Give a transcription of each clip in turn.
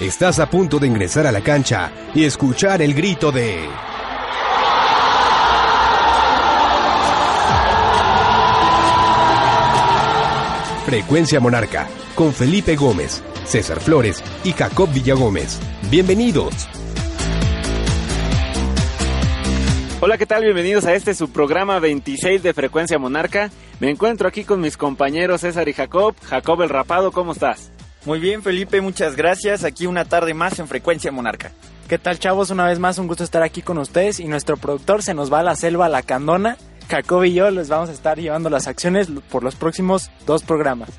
Estás a punto de ingresar a la cancha y escuchar el grito de... Frecuencia Monarca, con Felipe Gómez, César Flores y Jacob Villagómez. Bienvenidos. Hola, ¿qué tal? Bienvenidos a este su programa 26 de Frecuencia Monarca. Me encuentro aquí con mis compañeros César y Jacob. Jacob el Rapado, ¿cómo estás? Muy bien, Felipe, muchas gracias. Aquí una tarde más en Frecuencia Monarca. ¿Qué tal, chavos? Una vez más, un gusto estar aquí con ustedes. Y nuestro productor se nos va a la selva, a la candona. Jacob y yo les vamos a estar llevando las acciones por los próximos dos programas.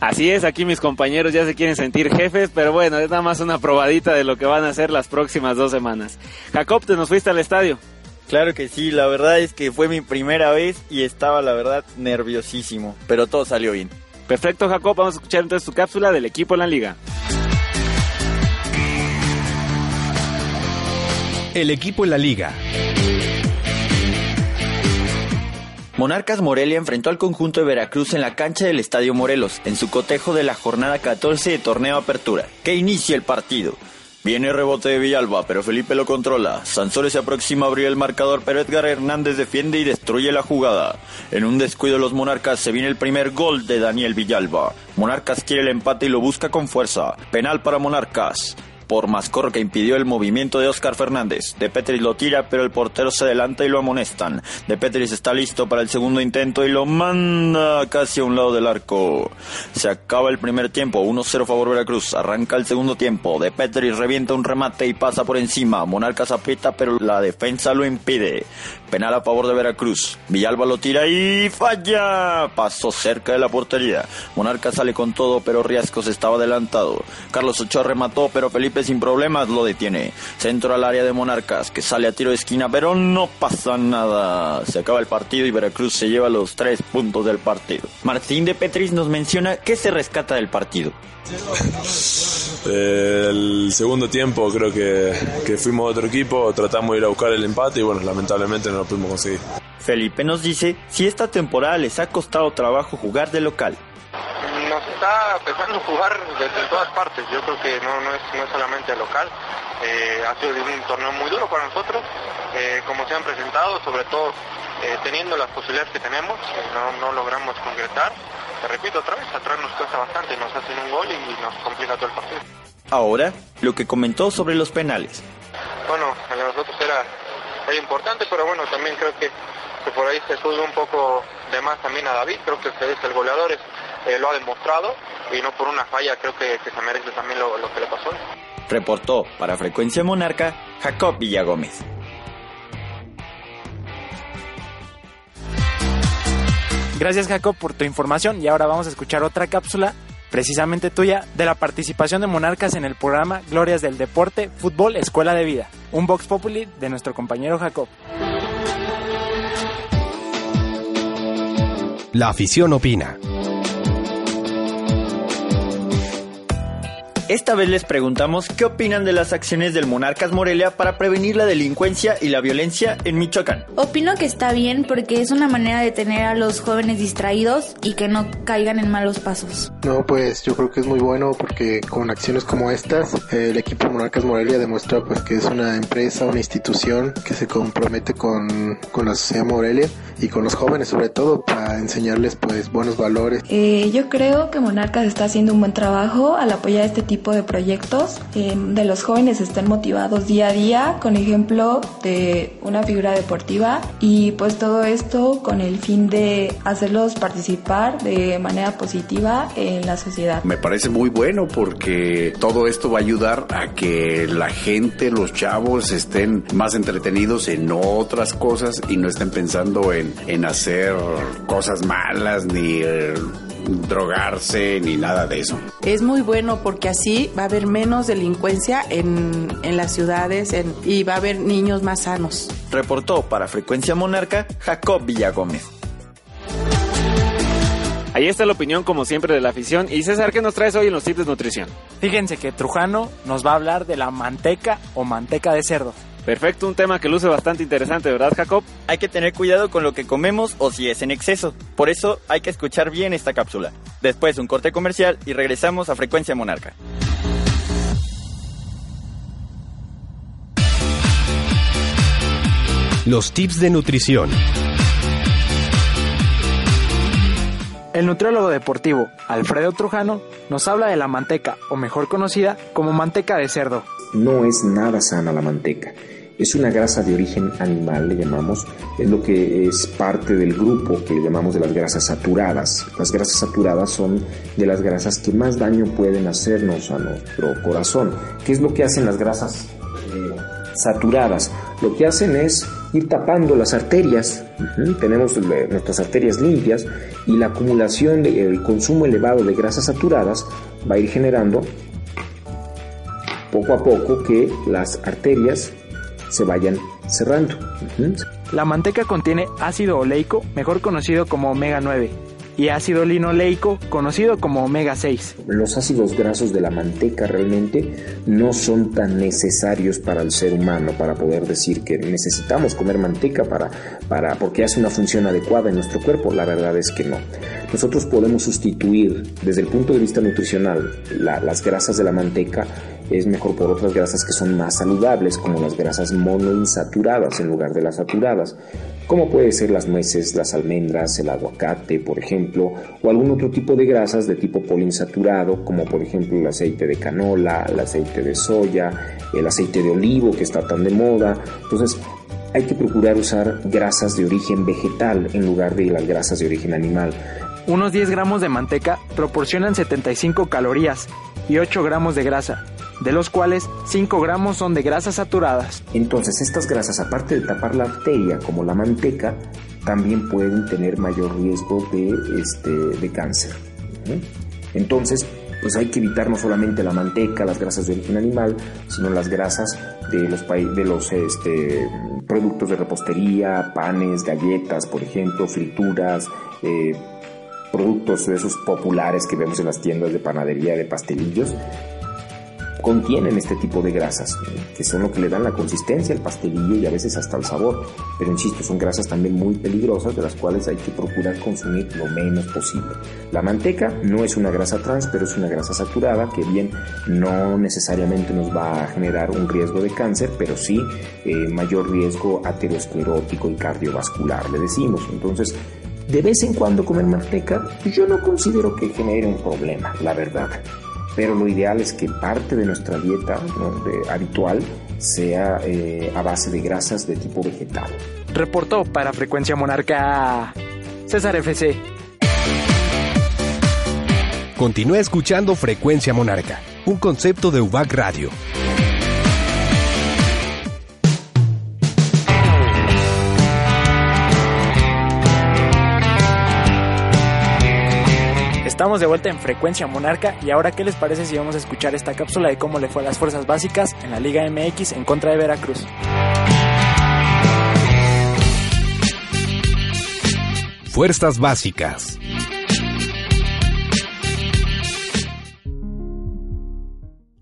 Así es, aquí mis compañeros ya se quieren sentir jefes, pero bueno, es nada más una probadita de lo que van a hacer las próximas dos semanas. Jacob, ¿te nos fuiste al estadio? Claro que sí, la verdad es que fue mi primera vez y estaba, la verdad, nerviosísimo, pero todo salió bien. Perfecto, Jacob. Vamos a escuchar entonces tu cápsula del equipo en la liga. El equipo en la liga. Monarcas Morelia enfrentó al conjunto de Veracruz en la cancha del Estadio Morelos, en su cotejo de la jornada 14 de torneo Apertura. Que inicia el partido. Viene rebote de Villalba, pero Felipe lo controla. Sansores se aproxima a abrir el marcador, pero Edgar Hernández defiende y destruye la jugada. En un descuido de los Monarcas se viene el primer gol de Daniel Villalba. Monarcas quiere el empate y lo busca con fuerza. Penal para Monarcas por Mascor que impidió el movimiento de Oscar Fernández. De Petris lo tira, pero el portero se adelanta y lo amonestan. De Petris está listo para el segundo intento y lo manda casi a un lado del arco. Se acaba el primer tiempo, 1-0 favor Veracruz. Arranca el segundo tiempo. De Petris revienta un remate y pasa por encima. Monarcas aprieta, pero la defensa lo impide. Penal a favor de Veracruz. Villalba lo tira y falla. Pasó cerca de la portería. Monarcas sale con todo, pero Riascos estaba adelantado. Carlos Ochoa remató, pero Felipe sin problemas lo detiene. Centro al área de Monarcas, que sale a tiro de esquina, pero no pasa nada. Se acaba el partido y Veracruz se lleva los tres puntos del partido. Martín de Petris nos menciona qué se rescata del partido. el segundo tiempo creo que, que fuimos otro equipo, tratamos de ir a buscar el empate y bueno, lamentablemente no lo pudimos conseguir. Felipe nos dice si esta temporada les ha costado trabajo jugar de local nos está empezando a jugar desde todas partes. Yo creo que no, no, es, no es solamente local. Eh, ha sido un torneo muy duro para nosotros, eh, como se han presentado, sobre todo eh, teniendo las posibilidades que tenemos, no, no logramos concretar. Te repito otra vez, atrás nos cuesta bastante, nos hacen un gol y nos complica todo el partido. Ahora, lo que comentó sobre los penales. Bueno, a nosotros era, era importante, pero bueno, también creo que, que por ahí se sube un poco de más también a David, creo que es el goleador, es, eh, lo ha demostrado y no por una falla creo que, que se merece también lo, lo que le pasó. Reportó para Frecuencia Monarca Jacob Villagómez. Gracias Jacob por tu información y ahora vamos a escuchar otra cápsula precisamente tuya de la participación de Monarcas en el programa Glorias del Deporte, Fútbol, Escuela de Vida, un Vox Populi de nuestro compañero Jacob. La afición opina. Esta vez les preguntamos qué opinan de las acciones del Monarcas Morelia para prevenir la delincuencia y la violencia en Michoacán. Opino que está bien porque es una manera de tener a los jóvenes distraídos y que no caigan en malos pasos. No, pues yo creo que es muy bueno porque con acciones como estas el equipo Monarcas Morelia demuestra pues que es una empresa, una institución que se compromete con, con la sociedad Morelia y con los jóvenes sobre todo para enseñarles pues buenos valores. Eh, yo creo que Monarcas está haciendo un buen trabajo al apoyar este tipo tipo de proyectos, eh, de los jóvenes estén motivados día a día, con ejemplo de una figura deportiva y pues todo esto con el fin de hacerlos participar de manera positiva en la sociedad. Me parece muy bueno porque todo esto va a ayudar a que la gente, los chavos estén más entretenidos en otras cosas y no estén pensando en, en hacer cosas malas ni eh, drogarse ni nada de eso. Es muy bueno porque así va a haber menos delincuencia en, en las ciudades en, y va a haber niños más sanos. Reportó para Frecuencia Monarca Jacob Villagómez. Ahí está la opinión, como siempre, de la afición. Y César, ¿qué nos traes hoy en los tips de nutrición? Fíjense que Trujano nos va a hablar de la manteca o manteca de cerdo. Perfecto, un tema que luce bastante interesante, ¿verdad, Jacob? Hay que tener cuidado con lo que comemos o si es en exceso. Por eso hay que escuchar bien esta cápsula. Después un corte comercial y regresamos a Frecuencia Monarca. Los tips de nutrición. El nutriólogo deportivo Alfredo Trujano nos habla de la manteca, o mejor conocida como manteca de cerdo. No es nada sana la manteca. Es una grasa de origen animal, le llamamos, es lo que es parte del grupo que le llamamos de las grasas saturadas. Las grasas saturadas son de las grasas que más daño pueden hacernos a nuestro corazón. ¿Qué es lo que hacen las grasas eh, saturadas? Lo que hacen es ir tapando las arterias. Tenemos nuestras arterias limpias y la acumulación, de- el consumo elevado de grasas saturadas va a ir generando poco a poco que las arterias se vayan cerrando. La manteca contiene ácido oleico, mejor conocido como omega 9, y ácido linoleico, conocido como omega 6. Los ácidos grasos de la manteca realmente no son tan necesarios para el ser humano para poder decir que necesitamos comer manteca para, para, porque hace una función adecuada en nuestro cuerpo. La verdad es que no. Nosotros podemos sustituir desde el punto de vista nutricional la- las grasas de la manteca es mejor por otras grasas que son más saludables como las grasas monoinsaturadas en lugar de las saturadas como puede ser las nueces, las almendras, el aguacate, por ejemplo, o algún otro tipo de grasas de tipo poliinsaturado, como por ejemplo el aceite de canola, el aceite de soya, el aceite de olivo que está tan de moda. Entonces, hay que procurar usar grasas de origen vegetal en lugar de las grasas de origen animal. Unos 10 gramos de manteca proporcionan 75 calorías y 8 gramos de grasa, de los cuales 5 gramos son de grasas saturadas. Entonces estas grasas, aparte de tapar la arteria como la manteca, también pueden tener mayor riesgo de, este, de cáncer. Entonces, pues hay que evitar no solamente la manteca, las grasas de origen animal, sino las grasas de los, de los este, productos de repostería, panes, galletas, por ejemplo, frituras, eh, productos de esos populares que vemos en las tiendas de panadería, de pastelillos, contienen este tipo de grasas, que son lo que le dan la consistencia al pastelillo y a veces hasta el sabor. Pero insisto, son grasas también muy peligrosas de las cuales hay que procurar consumir lo menos posible. La manteca no es una grasa trans, pero es una grasa saturada que bien no necesariamente nos va a generar un riesgo de cáncer, pero sí eh, mayor riesgo aterosclerótico y cardiovascular, le decimos. Entonces, de vez en cuando comer manteca, yo no considero que genere un problema, la verdad pero lo ideal es que parte de nuestra dieta ¿no? de- habitual sea eh, a base de grasas de tipo vegetal. Reportó para Frecuencia Monarca César FC. Continúa escuchando Frecuencia Monarca, un concepto de UBAC Radio. Estamos de vuelta en Frecuencia Monarca y ahora qué les parece si vamos a escuchar esta cápsula de cómo le fue a las fuerzas básicas en la Liga MX en contra de Veracruz. Fuerzas básicas.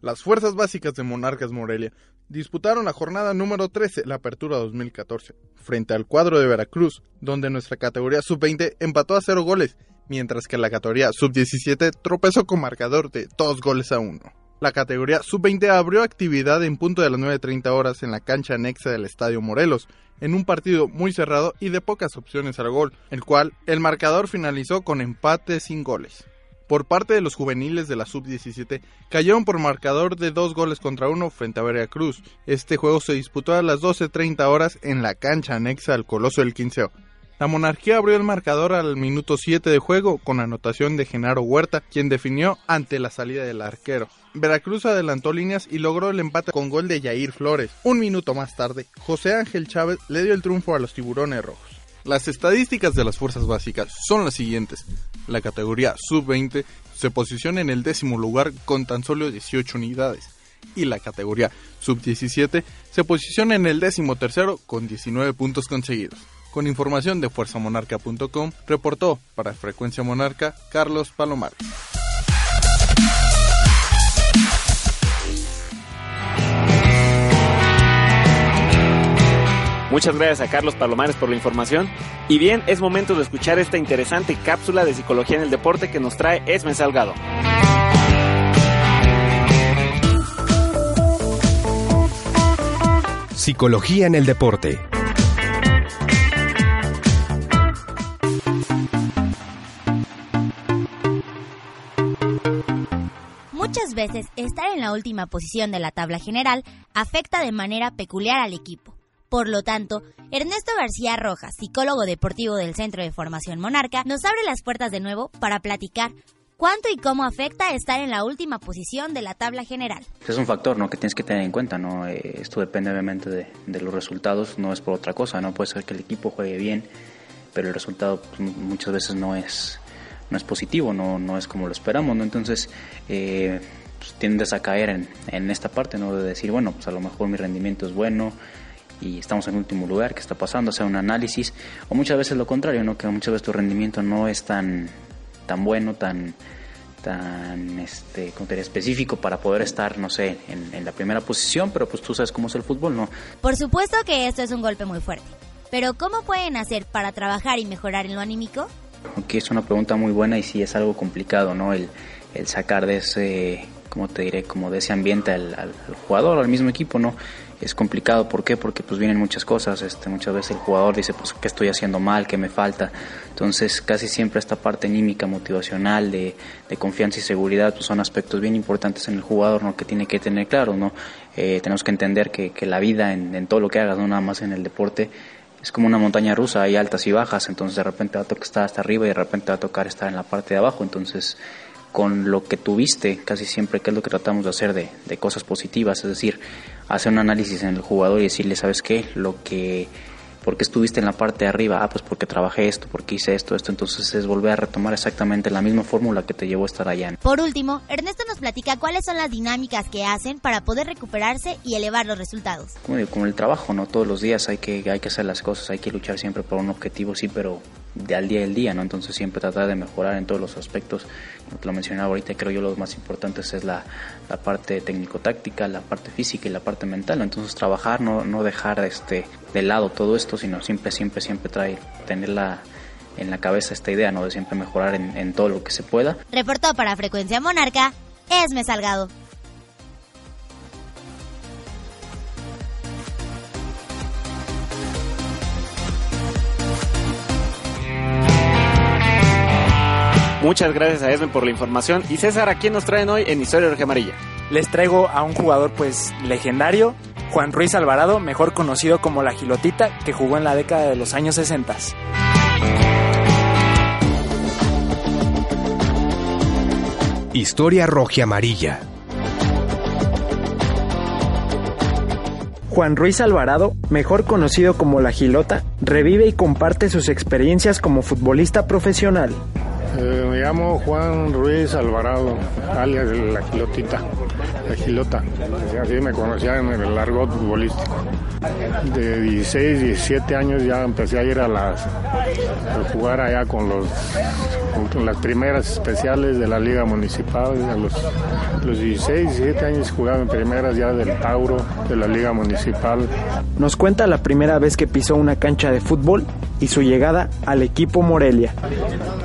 Las fuerzas básicas de Monarcas Morelia disputaron la jornada número 13, la Apertura 2014, frente al cuadro de Veracruz, donde nuestra categoría sub-20 empató a cero goles, mientras que la categoría sub-17 tropezó con marcador de dos goles a uno. La categoría sub-20 abrió actividad en punto de las 9.30 horas en la cancha anexa del Estadio Morelos, en un partido muy cerrado y de pocas opciones al gol, el cual el marcador finalizó con empate sin goles. Por parte de los juveniles de la sub-17 cayeron por marcador de dos goles contra uno frente a Veracruz. Este juego se disputó a las 12.30 horas en la cancha anexa al Coloso del Quinceo. La monarquía abrió el marcador al minuto 7 de juego con anotación de Genaro Huerta, quien definió ante la salida del arquero. Veracruz adelantó líneas y logró el empate con gol de Yair Flores. Un minuto más tarde, José Ángel Chávez le dio el triunfo a los tiburones rojos. Las estadísticas de las fuerzas básicas son las siguientes. La categoría sub-20 se posiciona en el décimo lugar con tan solo 18 unidades y la categoría sub-17 se posiciona en el décimo tercero con 19 puntos conseguidos. Con información de fuerzamonarca.com, reportó para Frecuencia Monarca Carlos Palomar. Muchas gracias a Carlos Palomares por la información. Y bien, es momento de escuchar esta interesante cápsula de psicología en el deporte que nos trae Esme Salgado. Psicología en el deporte. Muchas veces estar en la última posición de la tabla general afecta de manera peculiar al equipo. Por lo tanto, Ernesto García Rojas, psicólogo deportivo del Centro de Formación Monarca, nos abre las puertas de nuevo para platicar cuánto y cómo afecta estar en la última posición de la tabla general. Es un factor ¿no? que tienes que tener en cuenta. ¿no? Eh, esto depende obviamente de, los resultados, no es por otra cosa. No puede ser que el equipo juegue bien, pero el resultado pues, muchas veces no es, no es positivo, no, no es como lo esperamos. ¿no? Entonces, eh, pues, tiendes a caer en, en esta parte ¿no? de decir, bueno, pues a lo mejor mi rendimiento es bueno y estamos en último lugar, ¿qué está pasando? Hacer un análisis, o muchas veces lo contrario, ¿no? que muchas veces tu rendimiento no es tan, tan bueno, tan, tan este, como te diría, específico para poder estar, no sé, en, en la primera posición, pero pues tú sabes cómo es el fútbol, ¿no? Por supuesto que esto es un golpe muy fuerte, pero ¿cómo pueden hacer para trabajar y mejorar en lo anímico? Aquí es una pregunta muy buena y sí es algo complicado, ¿no? El, el sacar de ese, como te diré, como de ese ambiente al, al, al jugador, al mismo equipo, ¿no? es complicado. ¿Por qué? Porque pues vienen muchas cosas. Este, muchas veces el jugador dice, pues, ¿qué estoy haciendo mal? ¿Qué me falta? Entonces, casi siempre esta parte anímica, motivacional, de, de confianza y seguridad, pues son aspectos bien importantes en el jugador, ¿no? Que tiene que tener claro, ¿no? Eh, tenemos que entender que, la vida en, en, todo lo que hagas, no nada más en el deporte, es como una montaña rusa, hay altas y bajas, entonces de repente va a tocar estar hasta arriba y de repente va a tocar estar en la parte de abajo, entonces con lo que tuviste, casi siempre, que es lo que tratamos de hacer de, de, cosas positivas, es decir, hacer un análisis en el jugador y decirle, ¿sabes qué? Lo que, ¿por qué estuviste en la parte de arriba? Ah, pues porque trabajé esto, porque hice esto, esto, entonces es volver a retomar exactamente la misma fórmula que te llevó a estar allá. Por último, Ernesto nos platica cuáles son las dinámicas que hacen para poder recuperarse y elevar los resultados. Como, digo, como el trabajo, ¿no? Todos los días hay que, hay que hacer las cosas, hay que luchar siempre por un objetivo, sí, pero de al día al día, ¿no? Entonces siempre tratar de mejorar en todos los aspectos. Como te lo mencionaba ahorita, creo yo lo más importante es la, la parte técnico-táctica, la parte física y la parte mental. Entonces trabajar, no, no dejar este, de lado todo esto, sino siempre, siempre, siempre traer, tener la, en la cabeza esta idea, ¿no? De siempre mejorar en, en todo lo que se pueda. Reportó para Frecuencia Monarca, Esme Salgado. Muchas gracias a Esme por la información. Y César, ¿a quién nos traen hoy en Historia Roja Amarilla? Les traigo a un jugador pues legendario, Juan Ruiz Alvarado, mejor conocido como la Gilotita, que jugó en la década de los años 60. Historia Roja Amarilla. Juan Ruiz Alvarado, mejor conocido como La Gilota, revive y comparte sus experiencias como futbolista profesional. Eh, llamo Juan Ruiz Alvarado, alias La Gilotita, La Gilota, así me conocían en el argot futbolístico. De 16, 17 años ya empecé a ir a las jugar allá con los con las primeras especiales de la Liga Municipal. A los 16, 17 años jugaba en primeras ya del Tauro, de la Liga Municipal. Nos cuenta la primera vez que pisó una cancha de fútbol y su llegada al equipo Morelia.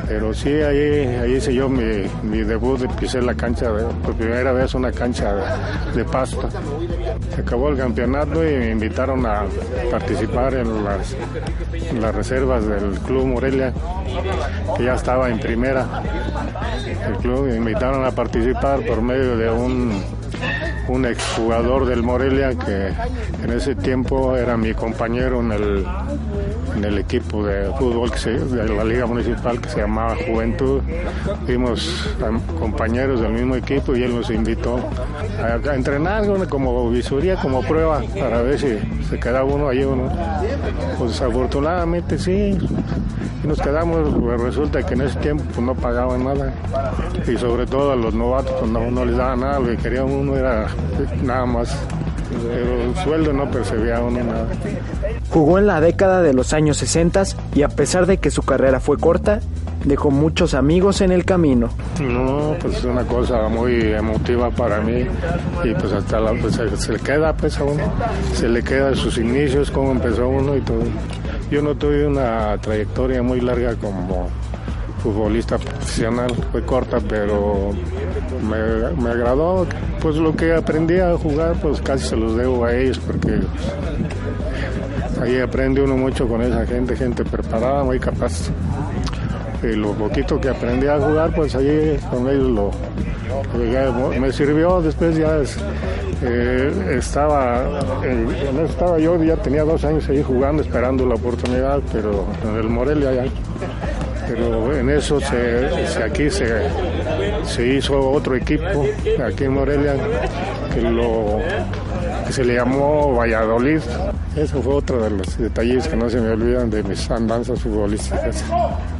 Pero sí, ahí, ahí hice yo mi, mi debut, pisé la cancha, por primera vez una cancha de, pasta. Se acabó el campeonato y me invitaron a participar en las, las reservas del Club Morelia, que ya estaba en primera. El club me invitaron a participar por medio de un un exjugador del Morelia que en ese tiempo era mi compañero en el, en el equipo de fútbol de la Liga Municipal que se llamaba Juventud. Fuimos compañeros del mismo equipo y él nos invitó a, entrenar como visoría, como prueba, para ver si se quedaba uno ahí uno. Pues afortunadamente sí, y nos quedamos, pues resulta que en ese tiempo pues, no pagaban nada y sobre todo a los novatos pues, no, no les daban nada, lo que quería uno era nada más el sueldo no percibía uno nada. Jugó en la década de los años 60 y a pesar de que su carrera fue corta, dejó muchos amigos en el camino. No, pues es una cosa muy emotiva para mí y pues hasta la, pues, se, le queda pues a uno, se le queda sus inicios, cómo empezó uno y todo. Yo no tuve una trayectoria muy larga como futbolista profesional, fue corta, pero me, me, agradó. Pues lo que aprendí a jugar, pues casi se los debo a ellos, porque ahí aprende uno mucho con esa gente, gente preparada, muy capaz. Y lo poquito que aprendí a jugar, pues ahí con ellos lo, me sirvió. Después ya eh, estaba, estaba yo, ya tenía dos años ahí jugando, esperando la oportunidad, pero en el Morelia ya pero en eso se, aquí se, se, hizo otro equipo aquí en Morelia que lo que se le llamó Valladolid. Eso fue otro de los detalles que no se me olvidan de mis andanzas futbolísticas.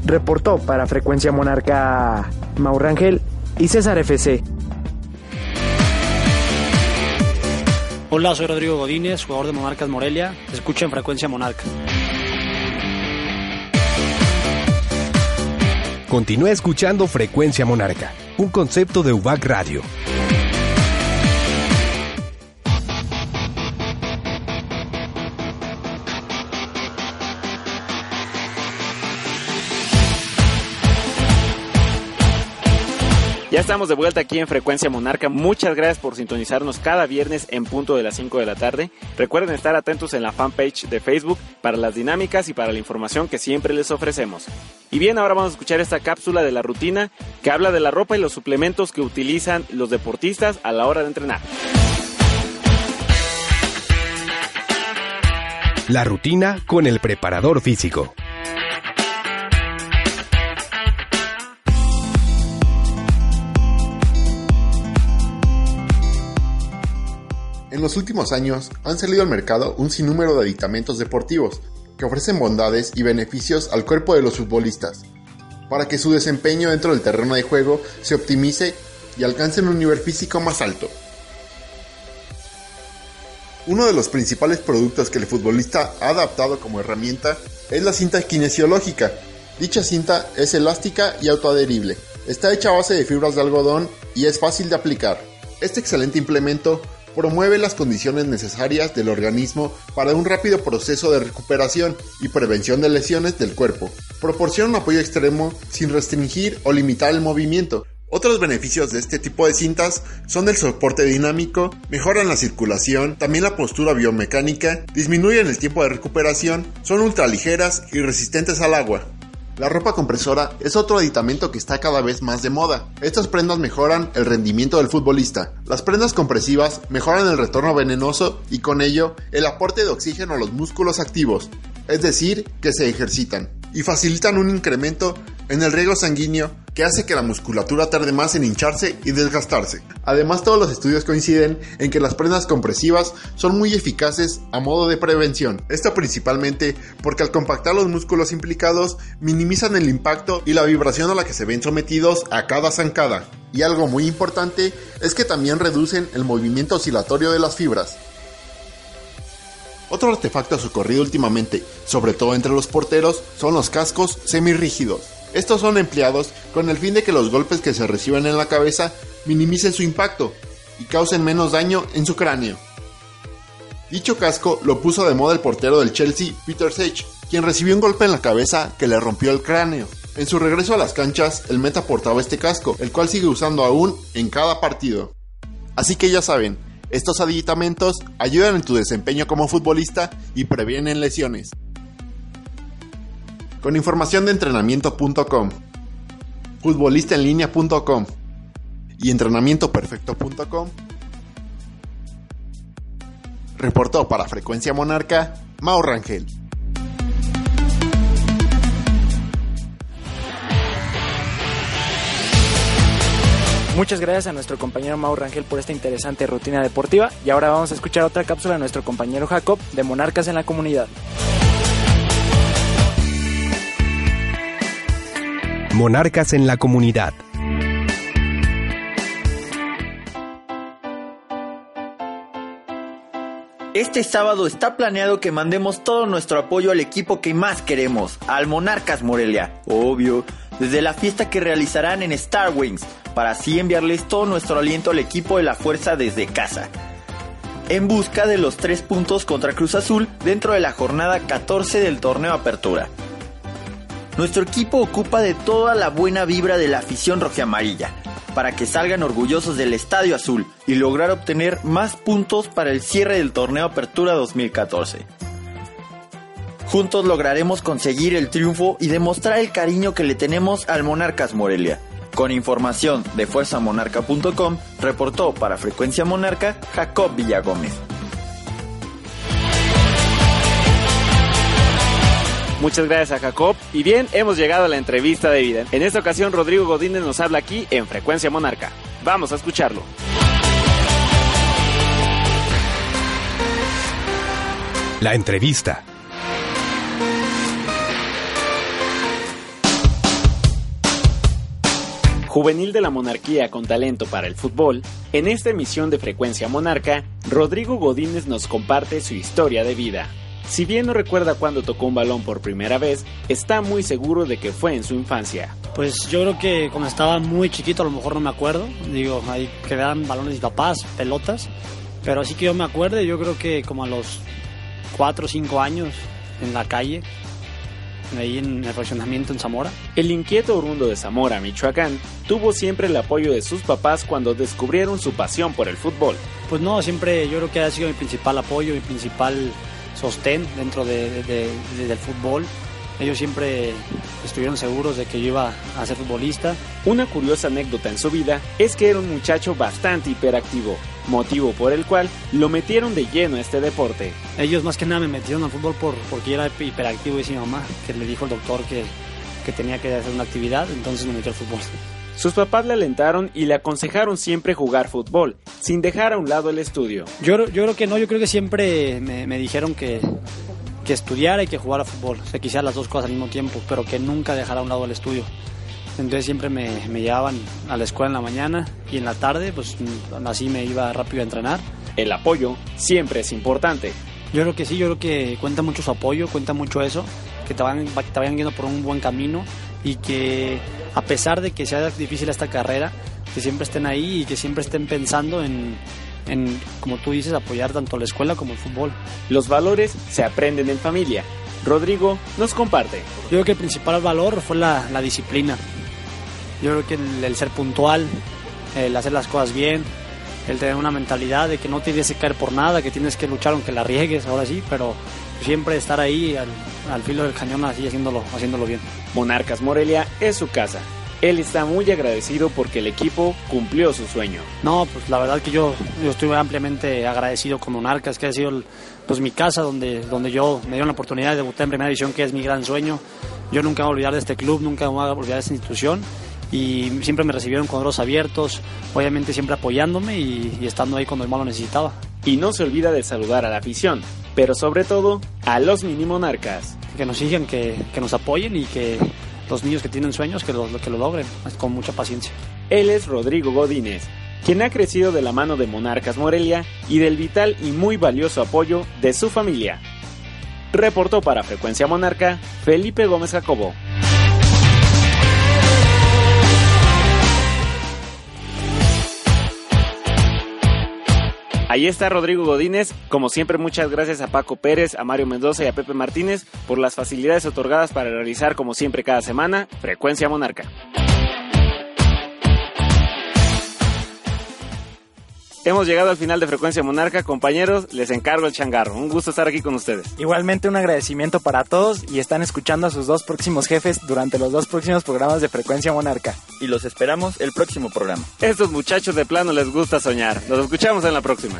Reportó para Frecuencia Monarca Maurangel y César FC. Hola, soy Rodrigo Godínez, jugador de Monarcas Morelia. Escucha en Frecuencia Monarca. Continúa escuchando Frecuencia Monarca, un concepto de UBAC Radio. Ya estamos de vuelta aquí en Frecuencia Monarca. Muchas gracias por sintonizarnos cada viernes en punto de las 5 de la tarde. Recuerden estar atentos en la fanpage de Facebook para las dinámicas y para la información que siempre les ofrecemos. Y bien, ahora vamos a escuchar esta cápsula de la rutina que habla de la ropa y los suplementos que utilizan los deportistas a la hora de entrenar. La rutina con el preparador físico. En los últimos años han salido al mercado un sinnúmero de aditamentos deportivos que ofrecen bondades y beneficios al cuerpo de los futbolistas, para que su desempeño dentro del terreno de juego se optimice y alcance un nivel físico más alto. Uno de los principales productos que el futbolista ha adaptado como herramienta es la cinta kinesiológica. Dicha cinta es elástica y autoadherible. Está hecha a base de fibras de algodón y es fácil de aplicar. Este excelente implemento promueve las condiciones necesarias del organismo para un rápido proceso de recuperación y prevención de lesiones del cuerpo. Proporciona un apoyo extremo sin restringir o limitar el movimiento. Otros beneficios de este tipo de cintas son el soporte dinámico, mejoran la circulación, también la postura biomecánica, disminuyen el tiempo de recuperación, son ultraligeras y resistentes al agua. La ropa compresora es otro aditamento que está cada vez más de moda. Estas prendas mejoran el rendimiento del futbolista. Las prendas compresivas mejoran el retorno venenoso y con ello el aporte de oxígeno a los músculos activos, es decir, que se ejercitan, y facilitan un incremento en el riego sanguíneo que hace que la musculatura tarde más en hincharse y desgastarse. Además, todos los estudios coinciden en que las prendas compresivas son muy eficaces a modo de prevención. Esto principalmente porque al compactar los músculos implicados minimizan el impacto y la vibración a la que se ven sometidos a cada zancada. Y algo muy importante es que también reducen el movimiento oscilatorio de las fibras. Otro artefacto socorrido últimamente, sobre todo entre los porteros, son los cascos semirrígidos. Estos son empleados con el fin de que los golpes que se reciben en la cabeza minimicen su impacto y causen menos daño en su cráneo. Dicho casco lo puso de moda el portero del Chelsea, Peter Sage, quien recibió un golpe en la cabeza que le rompió el cráneo. En su regreso a las canchas, el meta portaba este casco, el cual sigue usando aún en cada partido. Así que ya saben, estos aditamentos ayudan en tu desempeño como futbolista y previenen lesiones. Con información de entrenamiento.com, futbolistaenlinea.com y entrenamientoperfecto.com, reportó para Frecuencia Monarca Mau Rangel. Muchas gracias a nuestro compañero Mau Rangel por esta interesante rutina deportiva y ahora vamos a escuchar otra cápsula de nuestro compañero Jacob de Monarcas en la Comunidad. Monarcas en la Comunidad. Este sábado está planeado que mandemos todo nuestro apoyo al equipo que más queremos, al Monarcas Morelia. Obvio, desde la fiesta que realizarán en Star Wings, para así enviarles todo nuestro aliento al equipo de la fuerza desde casa. En busca de los tres puntos contra Cruz Azul dentro de la jornada 14 del torneo Apertura. Nuestro equipo ocupa de toda la buena vibra de la afición rojiamarilla, para que salgan orgullosos del Estadio Azul y lograr obtener más puntos para el cierre del torneo Apertura 2014. Juntos lograremos conseguir el triunfo y demostrar el cariño que le tenemos al Monarcas Morelia. Con información de fuerzamonarca.com, reportó para Frecuencia Monarca Jacob Villagómez. Muchas gracias a Jacob. Y bien, hemos llegado a la entrevista de vida. En esta ocasión, Rodrigo Godínez nos habla aquí en Frecuencia Monarca. Vamos a escucharlo. La entrevista. Juvenil de la monarquía con talento para el fútbol, en esta emisión de Frecuencia Monarca, Rodrigo Godínez nos comparte su historia de vida. Si bien no recuerda cuándo tocó un balón por primera vez, está muy seguro de que fue en su infancia. Pues yo creo que cuando estaba muy chiquito, a lo mejor no me acuerdo. Digo, ahí quedaban balones de papás, pelotas. Pero así que yo me acuerdo, yo creo que como a los 4 o 5 años en la calle, ahí en el fraccionamiento en Zamora. El inquieto orundo de Zamora, Michoacán, tuvo siempre el apoyo de sus papás cuando descubrieron su pasión por el fútbol. Pues no, siempre yo creo que ha sido mi principal apoyo, mi principal sostén dentro de, de, de, del fútbol. Ellos siempre estuvieron seguros de que yo iba a ser futbolista. Una curiosa anécdota en su vida es que era un muchacho bastante hiperactivo, motivo por el cual lo metieron de lleno a este deporte. Ellos más que nada me metieron al fútbol por, porque yo era hiperactivo y mi mamá, que le dijo el doctor que, que tenía que hacer una actividad, entonces me metió al fútbol. Sus papás le alentaron y le aconsejaron siempre jugar fútbol, sin dejar a un lado el estudio. Yo, yo creo que no, yo creo que siempre me, me dijeron que, que estudiara y que jugara fútbol, o sea, quisiera las dos cosas al mismo tiempo, pero que nunca dejara a un lado el estudio. Entonces siempre me, me llevaban a la escuela en la mañana y en la tarde, pues así me iba rápido a entrenar. El apoyo siempre es importante. Yo creo que sí, yo creo que cuenta mucho su apoyo, cuenta mucho eso, que te, van, que te vayan guiando por un buen camino y que a pesar de que sea difícil esta carrera, que siempre estén ahí y que siempre estén pensando en, en, como tú dices, apoyar tanto la escuela como el fútbol. Los valores se aprenden en familia. Rodrigo nos comparte. Yo creo que el principal valor fue la, la disciplina. Yo creo que el, el, ser puntual, el hacer las cosas bien, el tener una mentalidad de que no tienes que caer por nada, que tienes que luchar aunque la riegues, ahora sí, pero siempre estar ahí al, al filo del cañón así haciéndolo, haciéndolo bien. Monarcas Morelia es su casa. Él está muy agradecido porque el equipo cumplió su sueño. No, pues la verdad que yo, yo estoy ampliamente agradecido con Monarcas, que ha sido pues, mi casa donde, donde yo me dieron la oportunidad de debutar en primera división, que es mi gran sueño. Yo nunca voy a olvidar de este club, nunca voy a olvidar de esta institución y siempre me recibieron con brazos abiertos, obviamente siempre apoyándome y, y estando ahí cuando el malo necesitaba. Y no se olvida de saludar a la afición, pero sobre todo a los mini monarcas. Que nos sigan, que, que nos apoyen y que los niños que tienen sueños que lo, que lo logren con mucha paciencia. Él es Rodrigo Godínez, quien ha crecido de la mano de Monarcas Morelia y del vital y muy valioso apoyo de su familia. Reportó para Frecuencia Monarca Felipe Gómez Jacobo. Ahí está Rodrigo Godínez. Como siempre, muchas gracias a Paco Pérez, a Mario Mendoza y a Pepe Martínez por las facilidades otorgadas para realizar, como siempre, cada semana, Frecuencia Monarca. Hemos llegado al final de Frecuencia Monarca. Compañeros, les encargo el changarro. Un gusto estar aquí con ustedes. Igualmente un agradecimiento para todos y están escuchando a sus dos próximos jefes durante los dos próximos programas de Frecuencia Monarca. Y los esperamos el próximo programa. Estos muchachos de plano les gusta soñar. Nos escuchamos en la próxima.